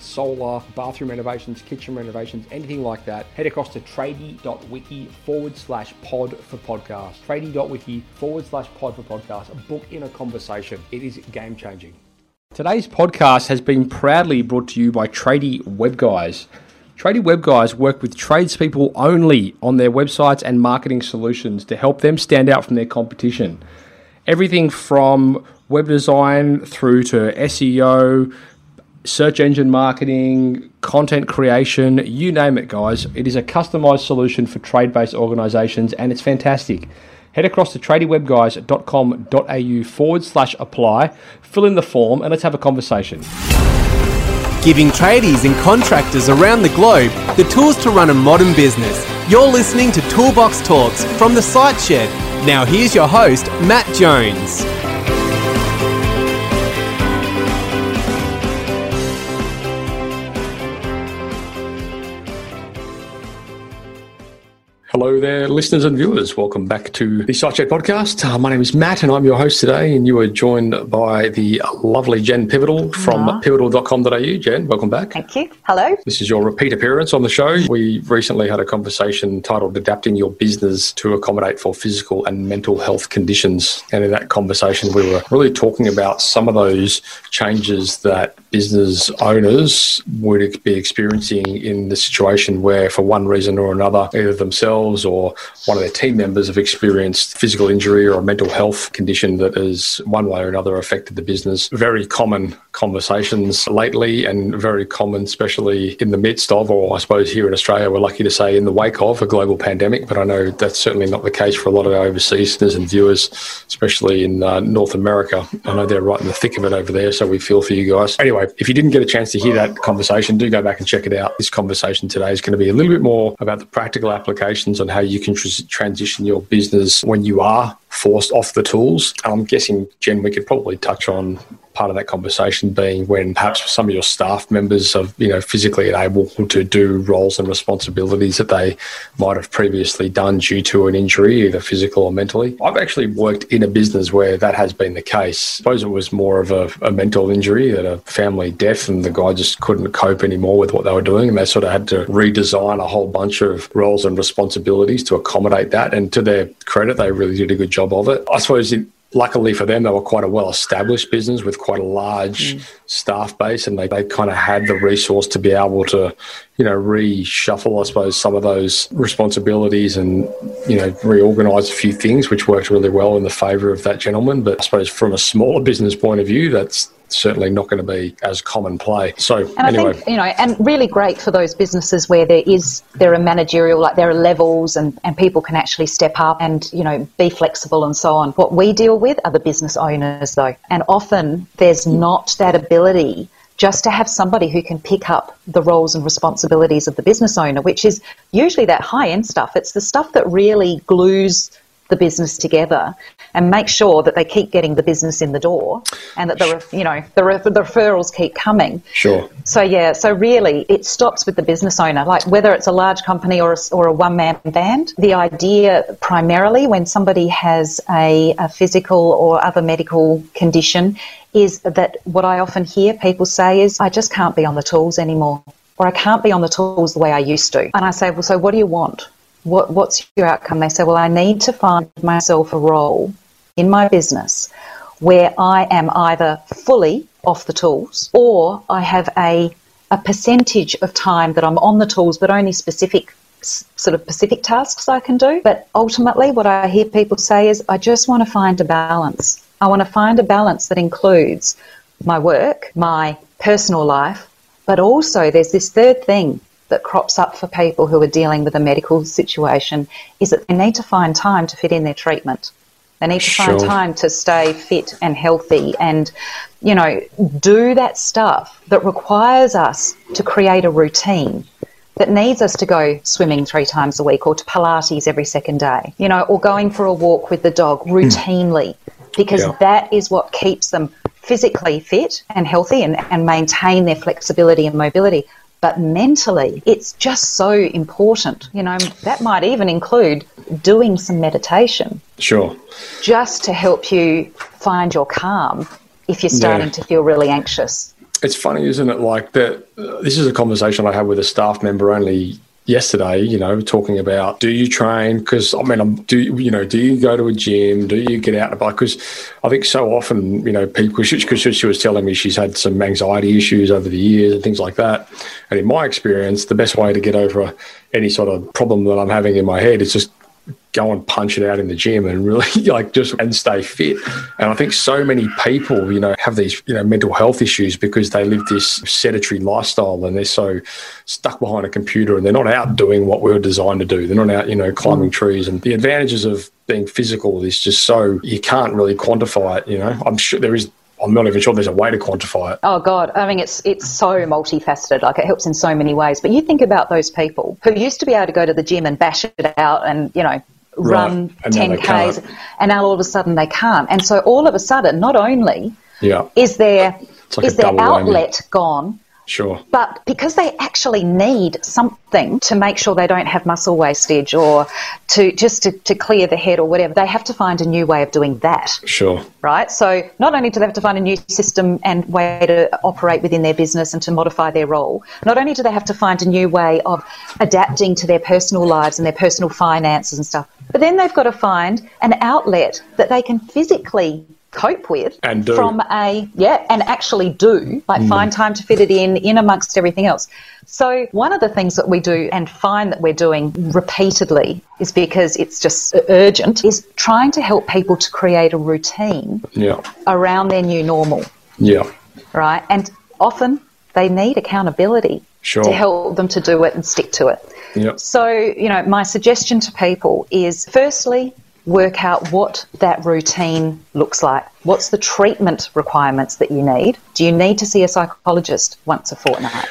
solar, bathroom renovations, kitchen renovations, anything like that, head across to tradie.wiki forward slash pod for podcast. Tradie.wiki forward slash pod for podcast. Book in a conversation. It is game changing. Today's podcast has been proudly brought to you by Tradie Web Guys. Tradie Web Guys work with tradespeople only on their websites and marketing solutions to help them stand out from their competition. Everything from web design through to SEO, search engine marketing, content creation, you name it, guys. It is a customized solution for trade based organizations and it's fantastic. Head across to tradiewebguys.com.au forward slash apply, fill in the form, and let's have a conversation. Giving tradies and contractors around the globe the tools to run a modern business. You're listening to Toolbox Talks from the Site Shed. Now, here's your host, Matt Jones. Hello there, listeners and viewers. Welcome back to the Shed podcast. Uh, my name is Matt and I'm your host today. And you are joined by the lovely Jen Pivotal from Hello. pivotal.com.au. Jen, welcome back. Thank you. Hello. This is your repeat appearance on the show. We recently had a conversation titled Adapting Your Business to Accommodate for Physical and Mental Health Conditions. And in that conversation, we were really talking about some of those changes that business owners would be experiencing in the situation where, for one reason or another, either themselves or one of their team members have experienced physical injury or a mental health condition that has one way or another affected the business. Very common conversations lately and very common, especially in the midst of, or I suppose here in Australia, we're lucky to say in the wake of a global pandemic. But I know that's certainly not the case for a lot of our overseas listeners and viewers, especially in uh, North America. I know they're right in the thick of it over there, so we feel for you guys. Anyway, if you didn't get a chance to hear that conversation, do go back and check it out. This conversation today is going to be a little bit more about the practical applications on how you can tr- transition your business when you are forced off the tools. I'm guessing, Jen, we could probably touch on part of that conversation being when perhaps some of your staff members are, you know, physically unable to do roles and responsibilities that they might have previously done due to an injury, either physical or mentally. I've actually worked in a business where that has been the case. I suppose it was more of a, a mental injury, that a family death, and the guy just couldn't cope anymore with what they were doing, and they sort of had to redesign a whole bunch of roles and responsibilities to accommodate that. And to their credit, they really did a good job of it. I suppose it, luckily for them, they were quite a well established business with quite a large mm. staff base, and they, they kind of had the resource to be able to, you know, reshuffle, I suppose, some of those responsibilities and, you know, reorganize a few things, which worked really well in the favor of that gentleman. But I suppose from a smaller business point of view, that's certainly not going to be as common play. So and anyway, I think, you know, and really great for those businesses where there is there are managerial like there are levels and and people can actually step up and you know be flexible and so on. What we deal with are the business owners though, and often there's not that ability just to have somebody who can pick up the roles and responsibilities of the business owner, which is usually that high end stuff. It's the stuff that really glues the business together and make sure that they keep getting the business in the door and that the you know the, the referrals keep coming. Sure. So yeah, so really it stops with the business owner. Like whether it's a large company or a, or a one man band, the idea primarily when somebody has a, a physical or other medical condition is that what I often hear people say is I just can't be on the tools anymore or I can't be on the tools the way I used to. And I say, well, so what do you want? what, what's your outcome? They say, well, I need to find myself a role in my business where I am either fully off the tools or I have a, a percentage of time that I'm on the tools, but only specific sort of specific tasks I can do. But ultimately, what I hear people say is, I just want to find a balance. I want to find a balance that includes my work, my personal life, but also there's this third thing that crops up for people who are dealing with a medical situation is that they need to find time to fit in their treatment. They need to find time to stay fit and healthy and, you know, do that stuff that requires us to create a routine that needs us to go swimming three times a week or to Pilates every second day, you know, or going for a walk with the dog hmm. routinely because Yeah. that is what keeps them physically fit and healthy and, and maintain their flexibility and mobility. But mentally, it's just so important. You know, that might even include doing some meditation Sure. just to help you find your calm if you're starting Yeah. to feel really anxious. It's funny, isn't it? Like that. This is a conversation I had with a staff member only yesterday. You know, talking about do you train? Because I mean, I'm, do you know do you go to a gym? Do you get out and about? Because I think so often, you know, people. Because she was telling me she's had some anxiety issues over the years and things like that. And in my experience, the best way to get over any sort of problem that I'm having in my head is just go and punch it out in the gym and really like just and stay fit. And I think so many people, you know, have these, you know, mental health issues because they live this sedentary lifestyle and they're so stuck behind a computer and they're not out doing what we were designed to do. They're not out, you know, climbing mm. trees. And the advantages of being physical is just so you can't really quantify it, you know. I'm sure there is I'm not even sure there's a way to quantify it. Oh God, I mean it's it's so multifaceted. Like it helps in so many ways. But you think about those people who used to be able to go to the gym and bash it out and you know run And 10 can't. k's, and now all of a sudden they can't. And so all of a sudden, not only Yeah, is their like is their double whammy. outlet gone, sure. but because they actually need something to make sure they don't have muscle wastage or to just to, to clear the head or whatever, they have to find a new way of doing that Sure. right? So not only do they have to find a new system and way to operate within their business and to modify their role, not only do they have to find a new way of adapting to their personal lives and their personal finances and stuff, but then they've got to find an outlet that they can physically cope with And do. from a yeah and actually do like mm. find time to fit it in in amongst everything else so one of the things that we do and find that we're doing repeatedly is because it's just urgent is trying to help people to create a routine Yeah. around their new normal, Yeah. right? And often they need accountability Sure. to help them to do it and stick to it. Yeah. So, you know, my suggestion to people is firstly, work out what that routine looks like. What's the treatment requirements that you need? Do you need to see a psychologist once a fortnight?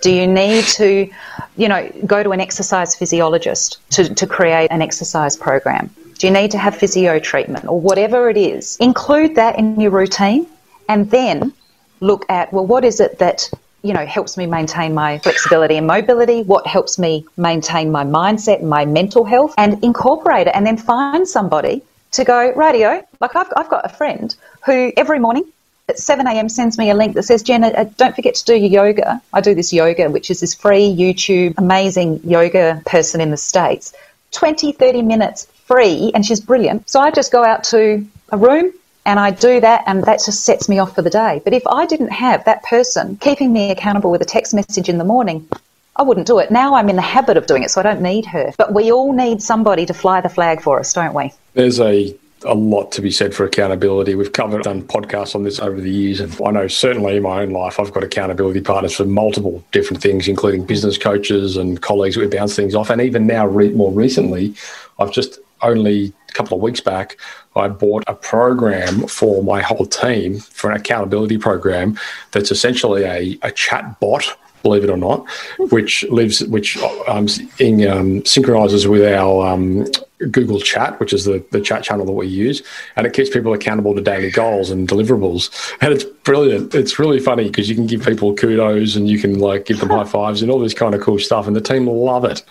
Do you need to, you know, go to an exercise physiologist to, to create an exercise program? Do you need to have physio treatment or whatever it is? Include that in your routine and then look at, well, what is it that, you know, helps me maintain my flexibility and mobility? What helps me maintain my mindset and my mental health and incorporate it and then find somebody to go, radio. Like I've, I've got a friend who every morning at 7 a.m. sends me a link that says, Jenna, uh, don't forget to do your yoga. I do this yoga, which is this free YouTube, amazing yoga person in the States. 20, 30 minutes free, and she's brilliant. So I just go out to a room and I do that, and that just sets me off for the day. But if I didn't have that person keeping me accountable with a text message in the morning, I wouldn't do it. Now I'm in the habit of doing it, so I don't need her. But we all need somebody to fly the flag for us, don't we? There's a a lot to be said for accountability. We've covered done podcasts on this over the years, and I know certainly in my own life I've got accountability partners for multiple different things, including business coaches and colleagues that we bounce things off. And even now, re- more recently, I've just only a couple of weeks back, I bought a program for my whole team for an accountability program that's essentially a, a chat bot believe it or not, which lives, which um, in, um, synchronizes with our um, Google Chat, which is the, the chat channel that we use, and it keeps people accountable to daily goals and deliverables. And it's brilliant. It's really funny because you can give people kudos and you can like give them high fives and all this kind of cool stuff, and the team love it.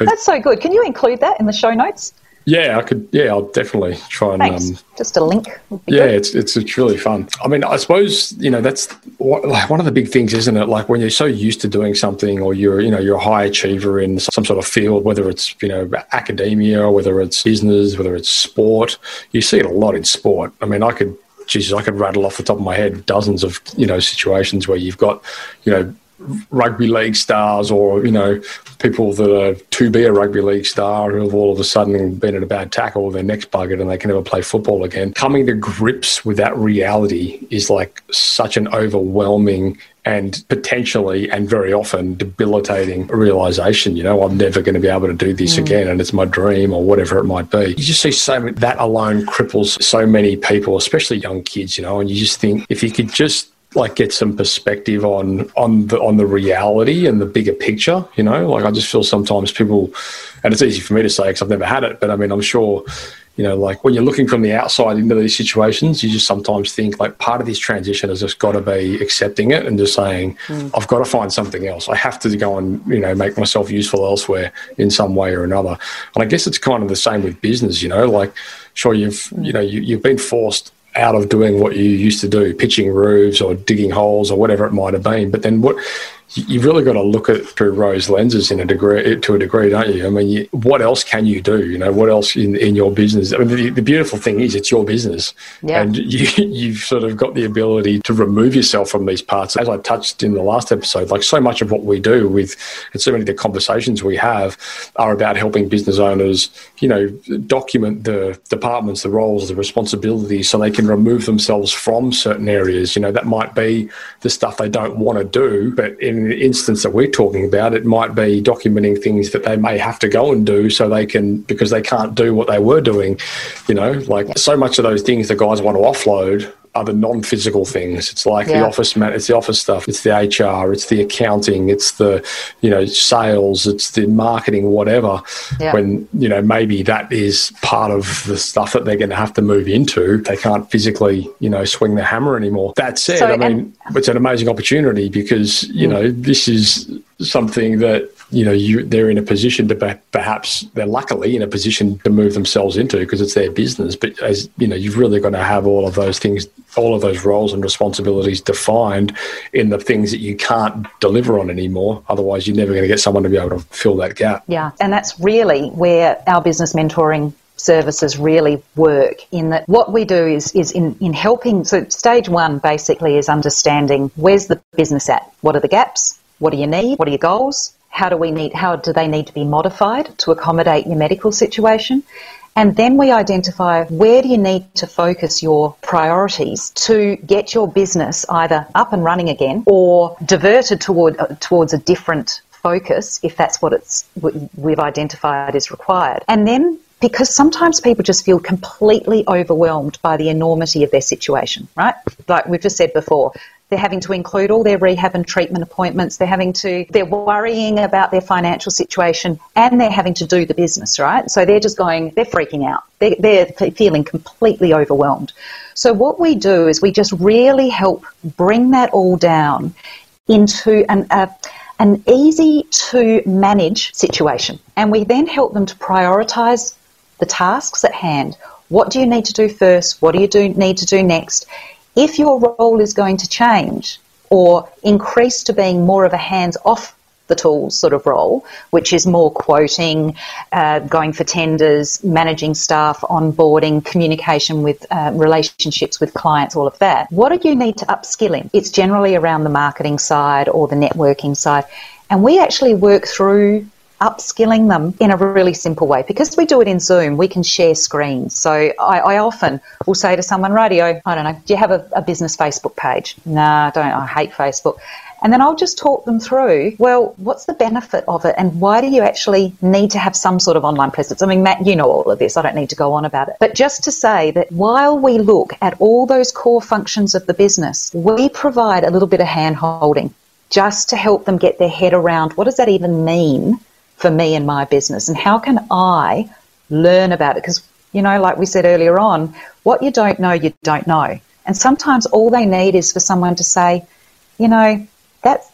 That's so good. Can you include that in the show notes? Yeah, I could. Yeah, I'll definitely try and. Um, Just a link. yeah, good. it's, it's it's really fun. I mean, I suppose you know that's what, like one of the big things, isn't it? Like when you're so used to doing something, or you're you know you're a high achiever in some sort of field, whether it's you know academia, whether it's business, whether it's sport. You see it a lot in sport. I mean, I could, Jesus, I could rattle off the top of my head dozens of you know situations where you've got you know rugby league stars or you know people that are to be a rugby league star who have all of a sudden been in a bad tackle or their neck's buggered and they can never play football again coming to grips with that reality is like such an overwhelming and potentially and very often debilitating realization. You know, I'm never going to be able to do this mm. again, and it's my dream or whatever it might be. You just see so that alone cripples so many people, especially young kids. You know, and you just think if you could just like get some perspective on on the on the reality and the bigger picture. You know, like I just feel sometimes people, and it's easy for me to say because I've never had it, but I mean, I'm sure. You know, like when you're looking from the outside into these situations, you just sometimes think like part of this transition has just got to be accepting it and just saying, mm. I've got to find something else. I have to go and, you know, make myself useful elsewhere in some way or another. And I guess it's kind of the same with business, you know, like sure you've, you know, you, you've been forced out of doing what you used to do, pitching roofs or digging holes or whatever it might have been. But then what you've really got to look at it through rose lenses in a degree eh, to a degree, don't you? I mean, you, what else can you do? You know, what else in, in your business? I mean, the, the beautiful thing is it's your business, yeah. and you, you've sort of got the ability to remove yourself from these parts. As I touched in the last episode, like so much of what we do with, and so many of the conversations we have are about helping business owners, you know, document the departments, the roles, the responsibilities, so they can remove themselves from certain areas. You know, that might be the stuff they don't want to do, but in in the instance that we're talking about, it might be documenting things that they may have to go and do so they can, because they can't do what they were doing. You know, like so much of those things the guys want to offload the non-physical things. It's like yeah. the office man, it's the office stuff, it's the HR, it's the accounting, it's the you know sales, it's the marketing, whatever. Yeah. When you know maybe that is part of the stuff that they're going to have to move into. They can't physically you know swing the hammer anymore. That said, so, I mean and- it's an amazing opportunity because you mm. know this is something that you know you they're in a position to perhaps they're luckily in a position to move themselves into because it's their business. But as you know you've really got to have all of those things all of those roles and responsibilities defined in the things that you can't deliver on anymore. Otherwise you're never going to get someone to be able to fill that gap. Yeah. And that's really where our business mentoring services really work in that what we do is, is in, in helping so stage one basically is understanding where's the business at? What are the gaps? What do you need? What are your goals how do we need, how do they need to be modified to accommodate your medical situation? And then we identify where do you need to focus your priorities to get your business either up and running again or diverted toward, uh, towards a different focus if that's what it's we've identified is required. And then because sometimes people just feel completely overwhelmed by the enormity of their situation, right? Like we've just said before, they're having to include all their rehab and treatment appointments. They're having to, they're worrying about their financial situation and they're having to do the business, right? So they're just going, they're freaking out. They're, they're feeling completely overwhelmed. So what we do is we just really help bring that all down into an, an easy to manage situation. And we then help them to prioritize the tasks at hand. What do you need to do first? What do you do, need to do next? If your role is going to change or increase to being more of a hands off the tools sort of role, which is more quoting, uh, going for tenders, managing staff, onboarding, communication with uh, relationships with clients, all of that. What do you need to upskill in? It's generally around the marketing side or the networking side. And we actually work through upskilling them in a really simple way. Because we do it in Zoom, we can share screens. So I, I often will say to someone, Radio, I don't know, do you have a, a business Facebook page? Nah, I don't. I hate Facebook. And then I'll just talk them through, well, what's the benefit of it and why do you actually need to have some sort of online presence? I mean, Matt, you know all of this. I don't need to go on about it. But just to say that while we look at all those core functions of the business, we provide a little bit of hand holding just to help them get their head around what does that even mean for me and my business? And how can I learn about it? Because, you know, like we said earlier on, what you don't know, you don't know. And sometimes all they need is for someone to say, you know, that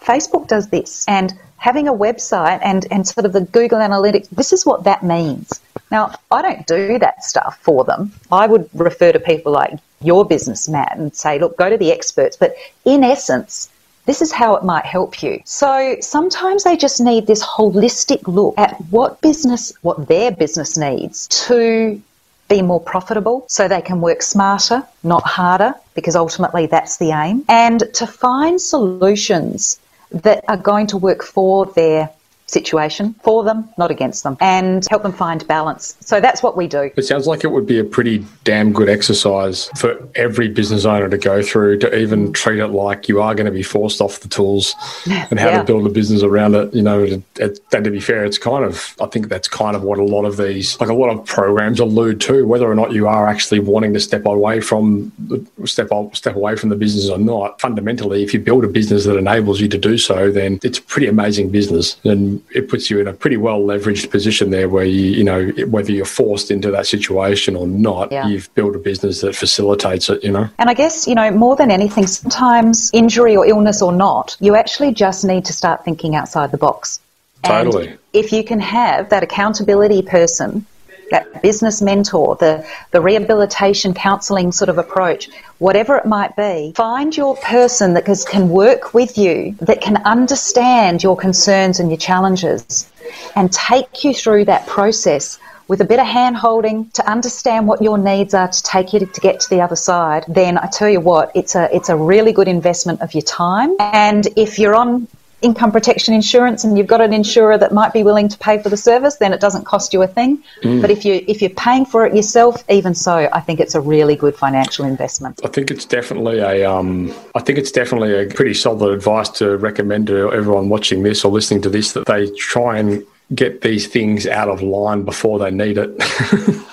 Facebook does this and having a website and, and sort of the Google Analytics, this is what that means. Now, I don't do that stuff for them. I would refer to people like your business, Matt, and say, look, go to the experts. But in essence, this is how it might help you. So sometimes they just need this holistic look at what business, what their business needs to be more profitable so they can work smarter, not harder, because ultimately that's the aim, and to find solutions that are going to work for their situation for them, not against them, and help them find balance. So that's what we do. It sounds like it would be a pretty damn good exercise for every business owner to go through to even mm. treat it like you are going to be forced off the tools and how Yeah. to build a business around it. You know, it, it, and to be fair, it's kind of, I think that's kind of what a lot of these, like a lot of programs allude to, whether or not you are actually wanting to step away from the step step away from the business or not. Fundamentally, if you build a business that enables you to do so, then it's a pretty amazing business, and it puts you in a pretty well leveraged position there, where you you know whether you're forced into that situation or not, Yeah. you've built a business that facilitates it. You know. And I guess, you know, more than anything, sometimes injury or illness or not, you actually just need to start thinking outside the box. And Totally. if you can have that accountability person, that business mentor, the, the rehabilitation counselling sort of approach, whatever it might be, find your person that can- work with you, that can understand your concerns and your challenges, and take you through that process with a bit of hand holding to understand what your needs are to take you to get to the other side, then I tell you what, it's a it's a really good investment of your time. And if you're on income protection insurance and you've got an insurer that might be willing to pay for the service, then it doesn't cost you a thing. But if you if you're paying for it yourself, even so, I think it's a really good financial investment. I think it's definitely a. Um, I think it's definitely a pretty solid advice to recommend to everyone watching this or listening to this that they try and get these things out of line before they need it.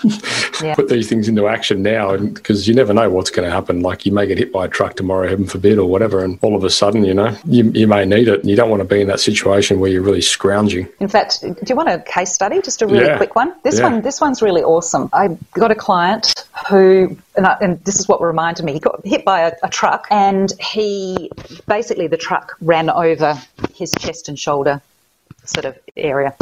Yeah. Put these things into action now, because you never know what's going to happen. Like you may get hit by a truck tomorrow, heaven forbid, or whatever, and all of a sudden, you know, you, you may need it, and you don't want to be in that situation where you're really scrounging. In fact, do you want a case study? Just a really Yeah. quick one. This Yeah. one, this one's really awesome. I got a client who, and, I, and this is what reminded me. He got hit by a, a truck, and he basically the truck ran over his chest and shoulder sort of area.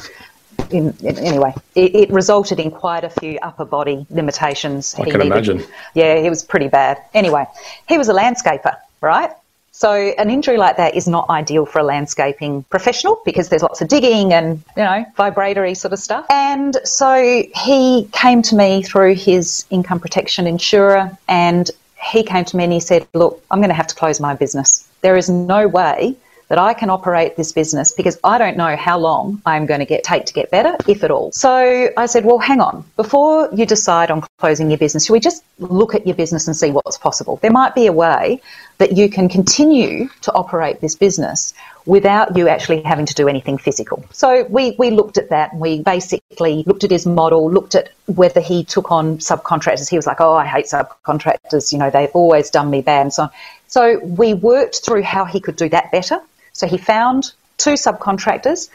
In, in, anyway, it, it resulted in quite a few upper body limitations. I can imagine. Yeah, it was pretty bad. Anyway, he was a landscaper, right? So an injury like that is not ideal for a landscaping professional because there's lots of digging and, you know, vibratory sort of stuff. And so he came to me through his income protection insurer and he came to me and he said, look, I'm going to have to close my business. There is no way that I can operate this business because I don't know how long I'm going to get take to get better, if at all. So I said, well, hang on. Before you decide on closing your business, should we just look at your business and see what's possible? There might be a way that you can continue to operate this business without you actually having to do anything physical. So we, we looked at that and we basically looked at his model, looked at whether he took on subcontractors. He was like, oh, I hate subcontractors. You know, they've always done me bad and so on. So we worked through how he could do that better. So he found two subcontractors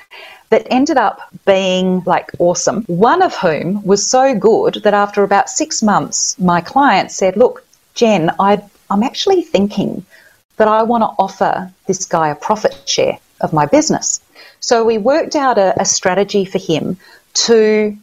that ended up being like awesome. One of whom was so good that after about six months, my client said, Look, Jen, I, I'm actually thinking that I want to offer this guy a profit share of my business. So we worked out a, a strategy for him to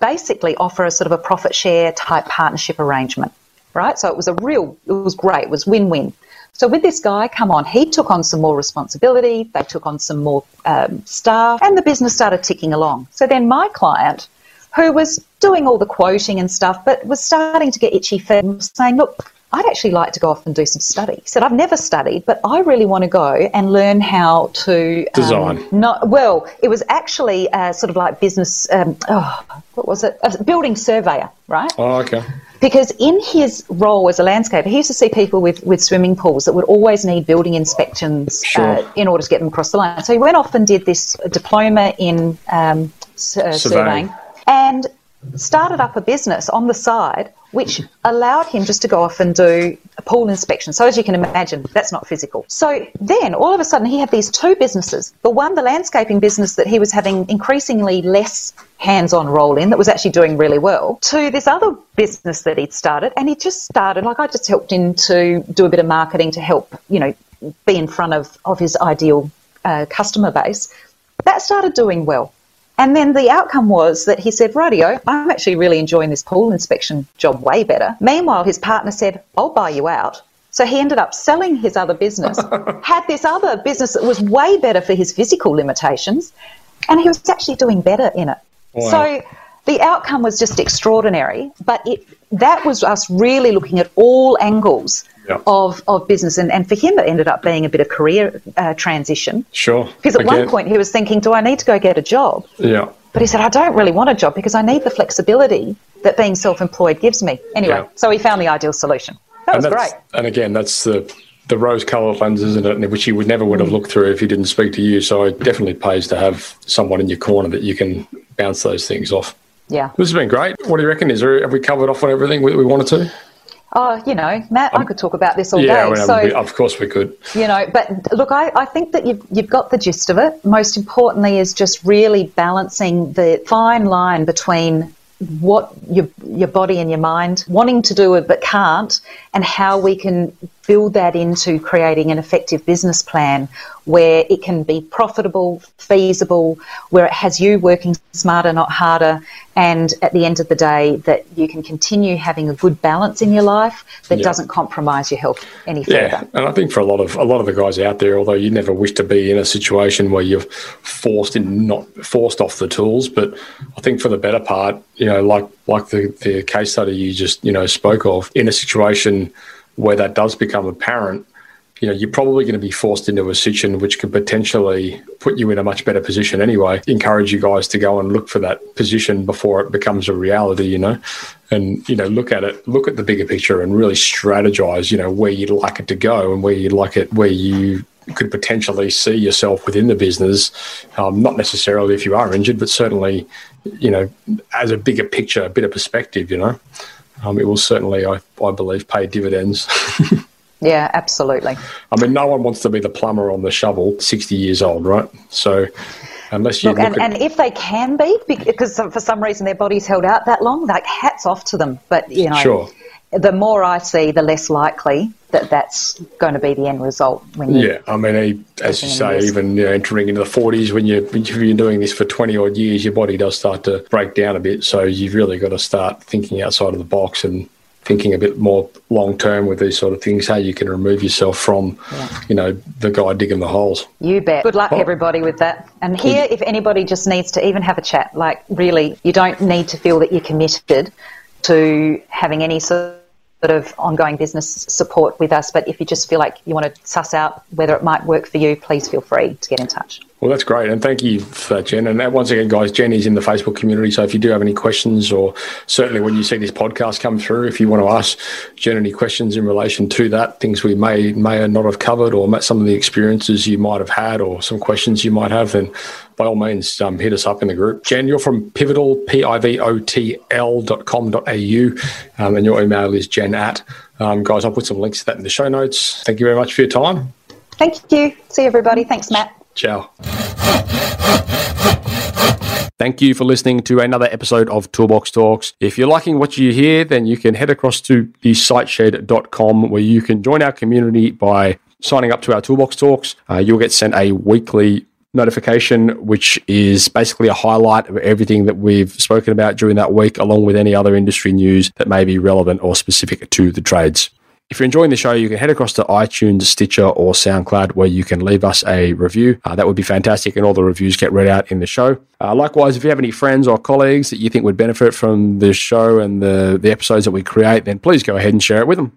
basically offer a sort of a profit share type partnership arrangement, right? So it was a real, it was great, it was win win. So with this guy, come on, he took on some more responsibility, they took on some more um, staff, and the business started ticking along. So then my client, who was doing all the quoting and stuff, but was starting to get itchy feet, was saying, look, I'd actually like to go off and do some study. He said, I've never studied, but I really want to go and learn how to um, Design. not well, it was actually uh, sort of like business. Um, oh, what was it? A building surveyor, right? Oh, okay. Because in his role as a landscaper, he used to see people with, with swimming pools that would always need building inspections Sure. uh, in order to get them across the line. So he went off and did this diploma in um, uh, Surveying. surveying and started up a business on the side which allowed him just to go off and do a pool inspection. So as you can imagine, that's not physical. So then all of a sudden he had these two businesses. The one, the landscaping business that he was having increasingly less hands-on role in that was actually doing really well to this other business that he'd started and he just started like I just helped him to do a bit of marketing to help, you know, be in front of, of his ideal uh, customer base. That started doing well. And then the outcome was that he said, Radio, I'm actually really enjoying this pool inspection job way better. Meanwhile, his partner said, I'll buy you out. So he ended up selling his other business, had this other business that was way better for his physical limitations, and he was actually doing better in it. Wow. So the outcome was just extraordinary, but it, that was us really looking at all angles Yeah. of, of business. And, and for him, it ended up being a bit of career uh, transition. Sure. Because at Again, one point he was thinking, do I need to go get a job? Yeah. But he said, I don't really want a job because I need the flexibility that being self employed gives me. Anyway, Yeah. so he found the ideal solution. That was and that's- great. And again, that's the the rose-coloured lens, isn't it? Which you would never would have looked through if he didn't speak to you. So it definitely pays to have someone in your corner that you can bounce those things off. Yeah. This has been great. What do you reckon? Is there have we covered off on everything we, we wanted to? Oh, you know, Matt, I could talk about this all Um, yeah, day. So, of course we could. you know, but look, I, I think that you've, you've got the gist of it. Most importantly is just really balancing the fine line between what your, your body and your mind wanting to do it but can't and how we can build that into creating an effective business plan where it can be profitable, feasible, where it has you working smarter, not harder, and at the end of the day, that you can continue having a good balance in your life that Yeah. doesn't compromise your health any further. Yeah, and I think for a lot of a lot of the guys out there, although you never wish to be in a situation where you're forced in not forced off the tools, but I think for the better part, you know, like like the, the case study you just you know spoke of, in a situation where that does become apparent, you know, you're probably going to be forced into a situation which could potentially put you in a much better position anyway. Encourage you guys to go and look for that position before it becomes a reality, you know, and, you know, look at it, look at the bigger picture and really strategize, you know, where you'd like it to go and where you'd like it, where you could potentially see yourself within the business. Um, not necessarily if you are injured, but certainly, you know, as a bigger picture, a bit of perspective, you know. Um, it will certainly, I, I believe, pay dividends. Yeah, absolutely. I mean, no one wants to be the plumber on the shovel, 60 years old, right? So, unless you Look, look, and, at, and if they can be, because for some reason their body's held out that long, like hats off to them. But you know, Sure. The more I see, the less likely that that's going to be the end result. When you, yeah, I mean, as you say, even you know, entering into the 40s, when you're, when you're doing this for 20 odd years, your body does start to break down a bit. So, you've really got to start thinking outside of the box and thinking a bit more long term with these sort of things, how you can remove yourself from, you know, the guy digging the holes. You bet. Good luck, Oh. everybody, with that. And here, if anybody just needs to even have a chat, like really, you don't need to feel that you're committed to having any sort of ongoing business support with us. But if you just feel like you want to suss out whether it might work for you, please feel free to get in touch. Well, that's great. And thank you for that, Jen. And uh, once again, guys, Jen is in the Facebook community. So if you do have any questions, or certainly when you see this podcast come through, if you want to ask Jen any questions in relation to that, things we may, may not have covered, or some of the experiences you might have had, or some questions you might have, then by all means, um, hit us up in the group. Jen, you're from Pivotal, P I V O T L dot com dot au, um, and your email is jen at. Um, guys, I'll put some links to that in the show notes. Thank you very much for your time. Thank you. See everybody. Thanks, Matt. Ciao. Thank you for listening to another episode of Toolbox Talks. If you're liking what you hear, then you can head across to the siteshed.com where you can join our community by signing up to our Toolbox Talks. Uh, you'll get sent a weekly notification, which is basically a highlight of everything that we've spoken about during that week, along with any other industry news that may be relevant or specific to the trades. If you're enjoying the show, you can head across to iTunes, Stitcher, or SoundCloud where you can leave us a review. Uh, that would be fantastic, and all the reviews get read out in the show. Uh, likewise, if you have any friends or colleagues that you think would benefit from the show and the, the episodes that we create, then please go ahead and share it with them.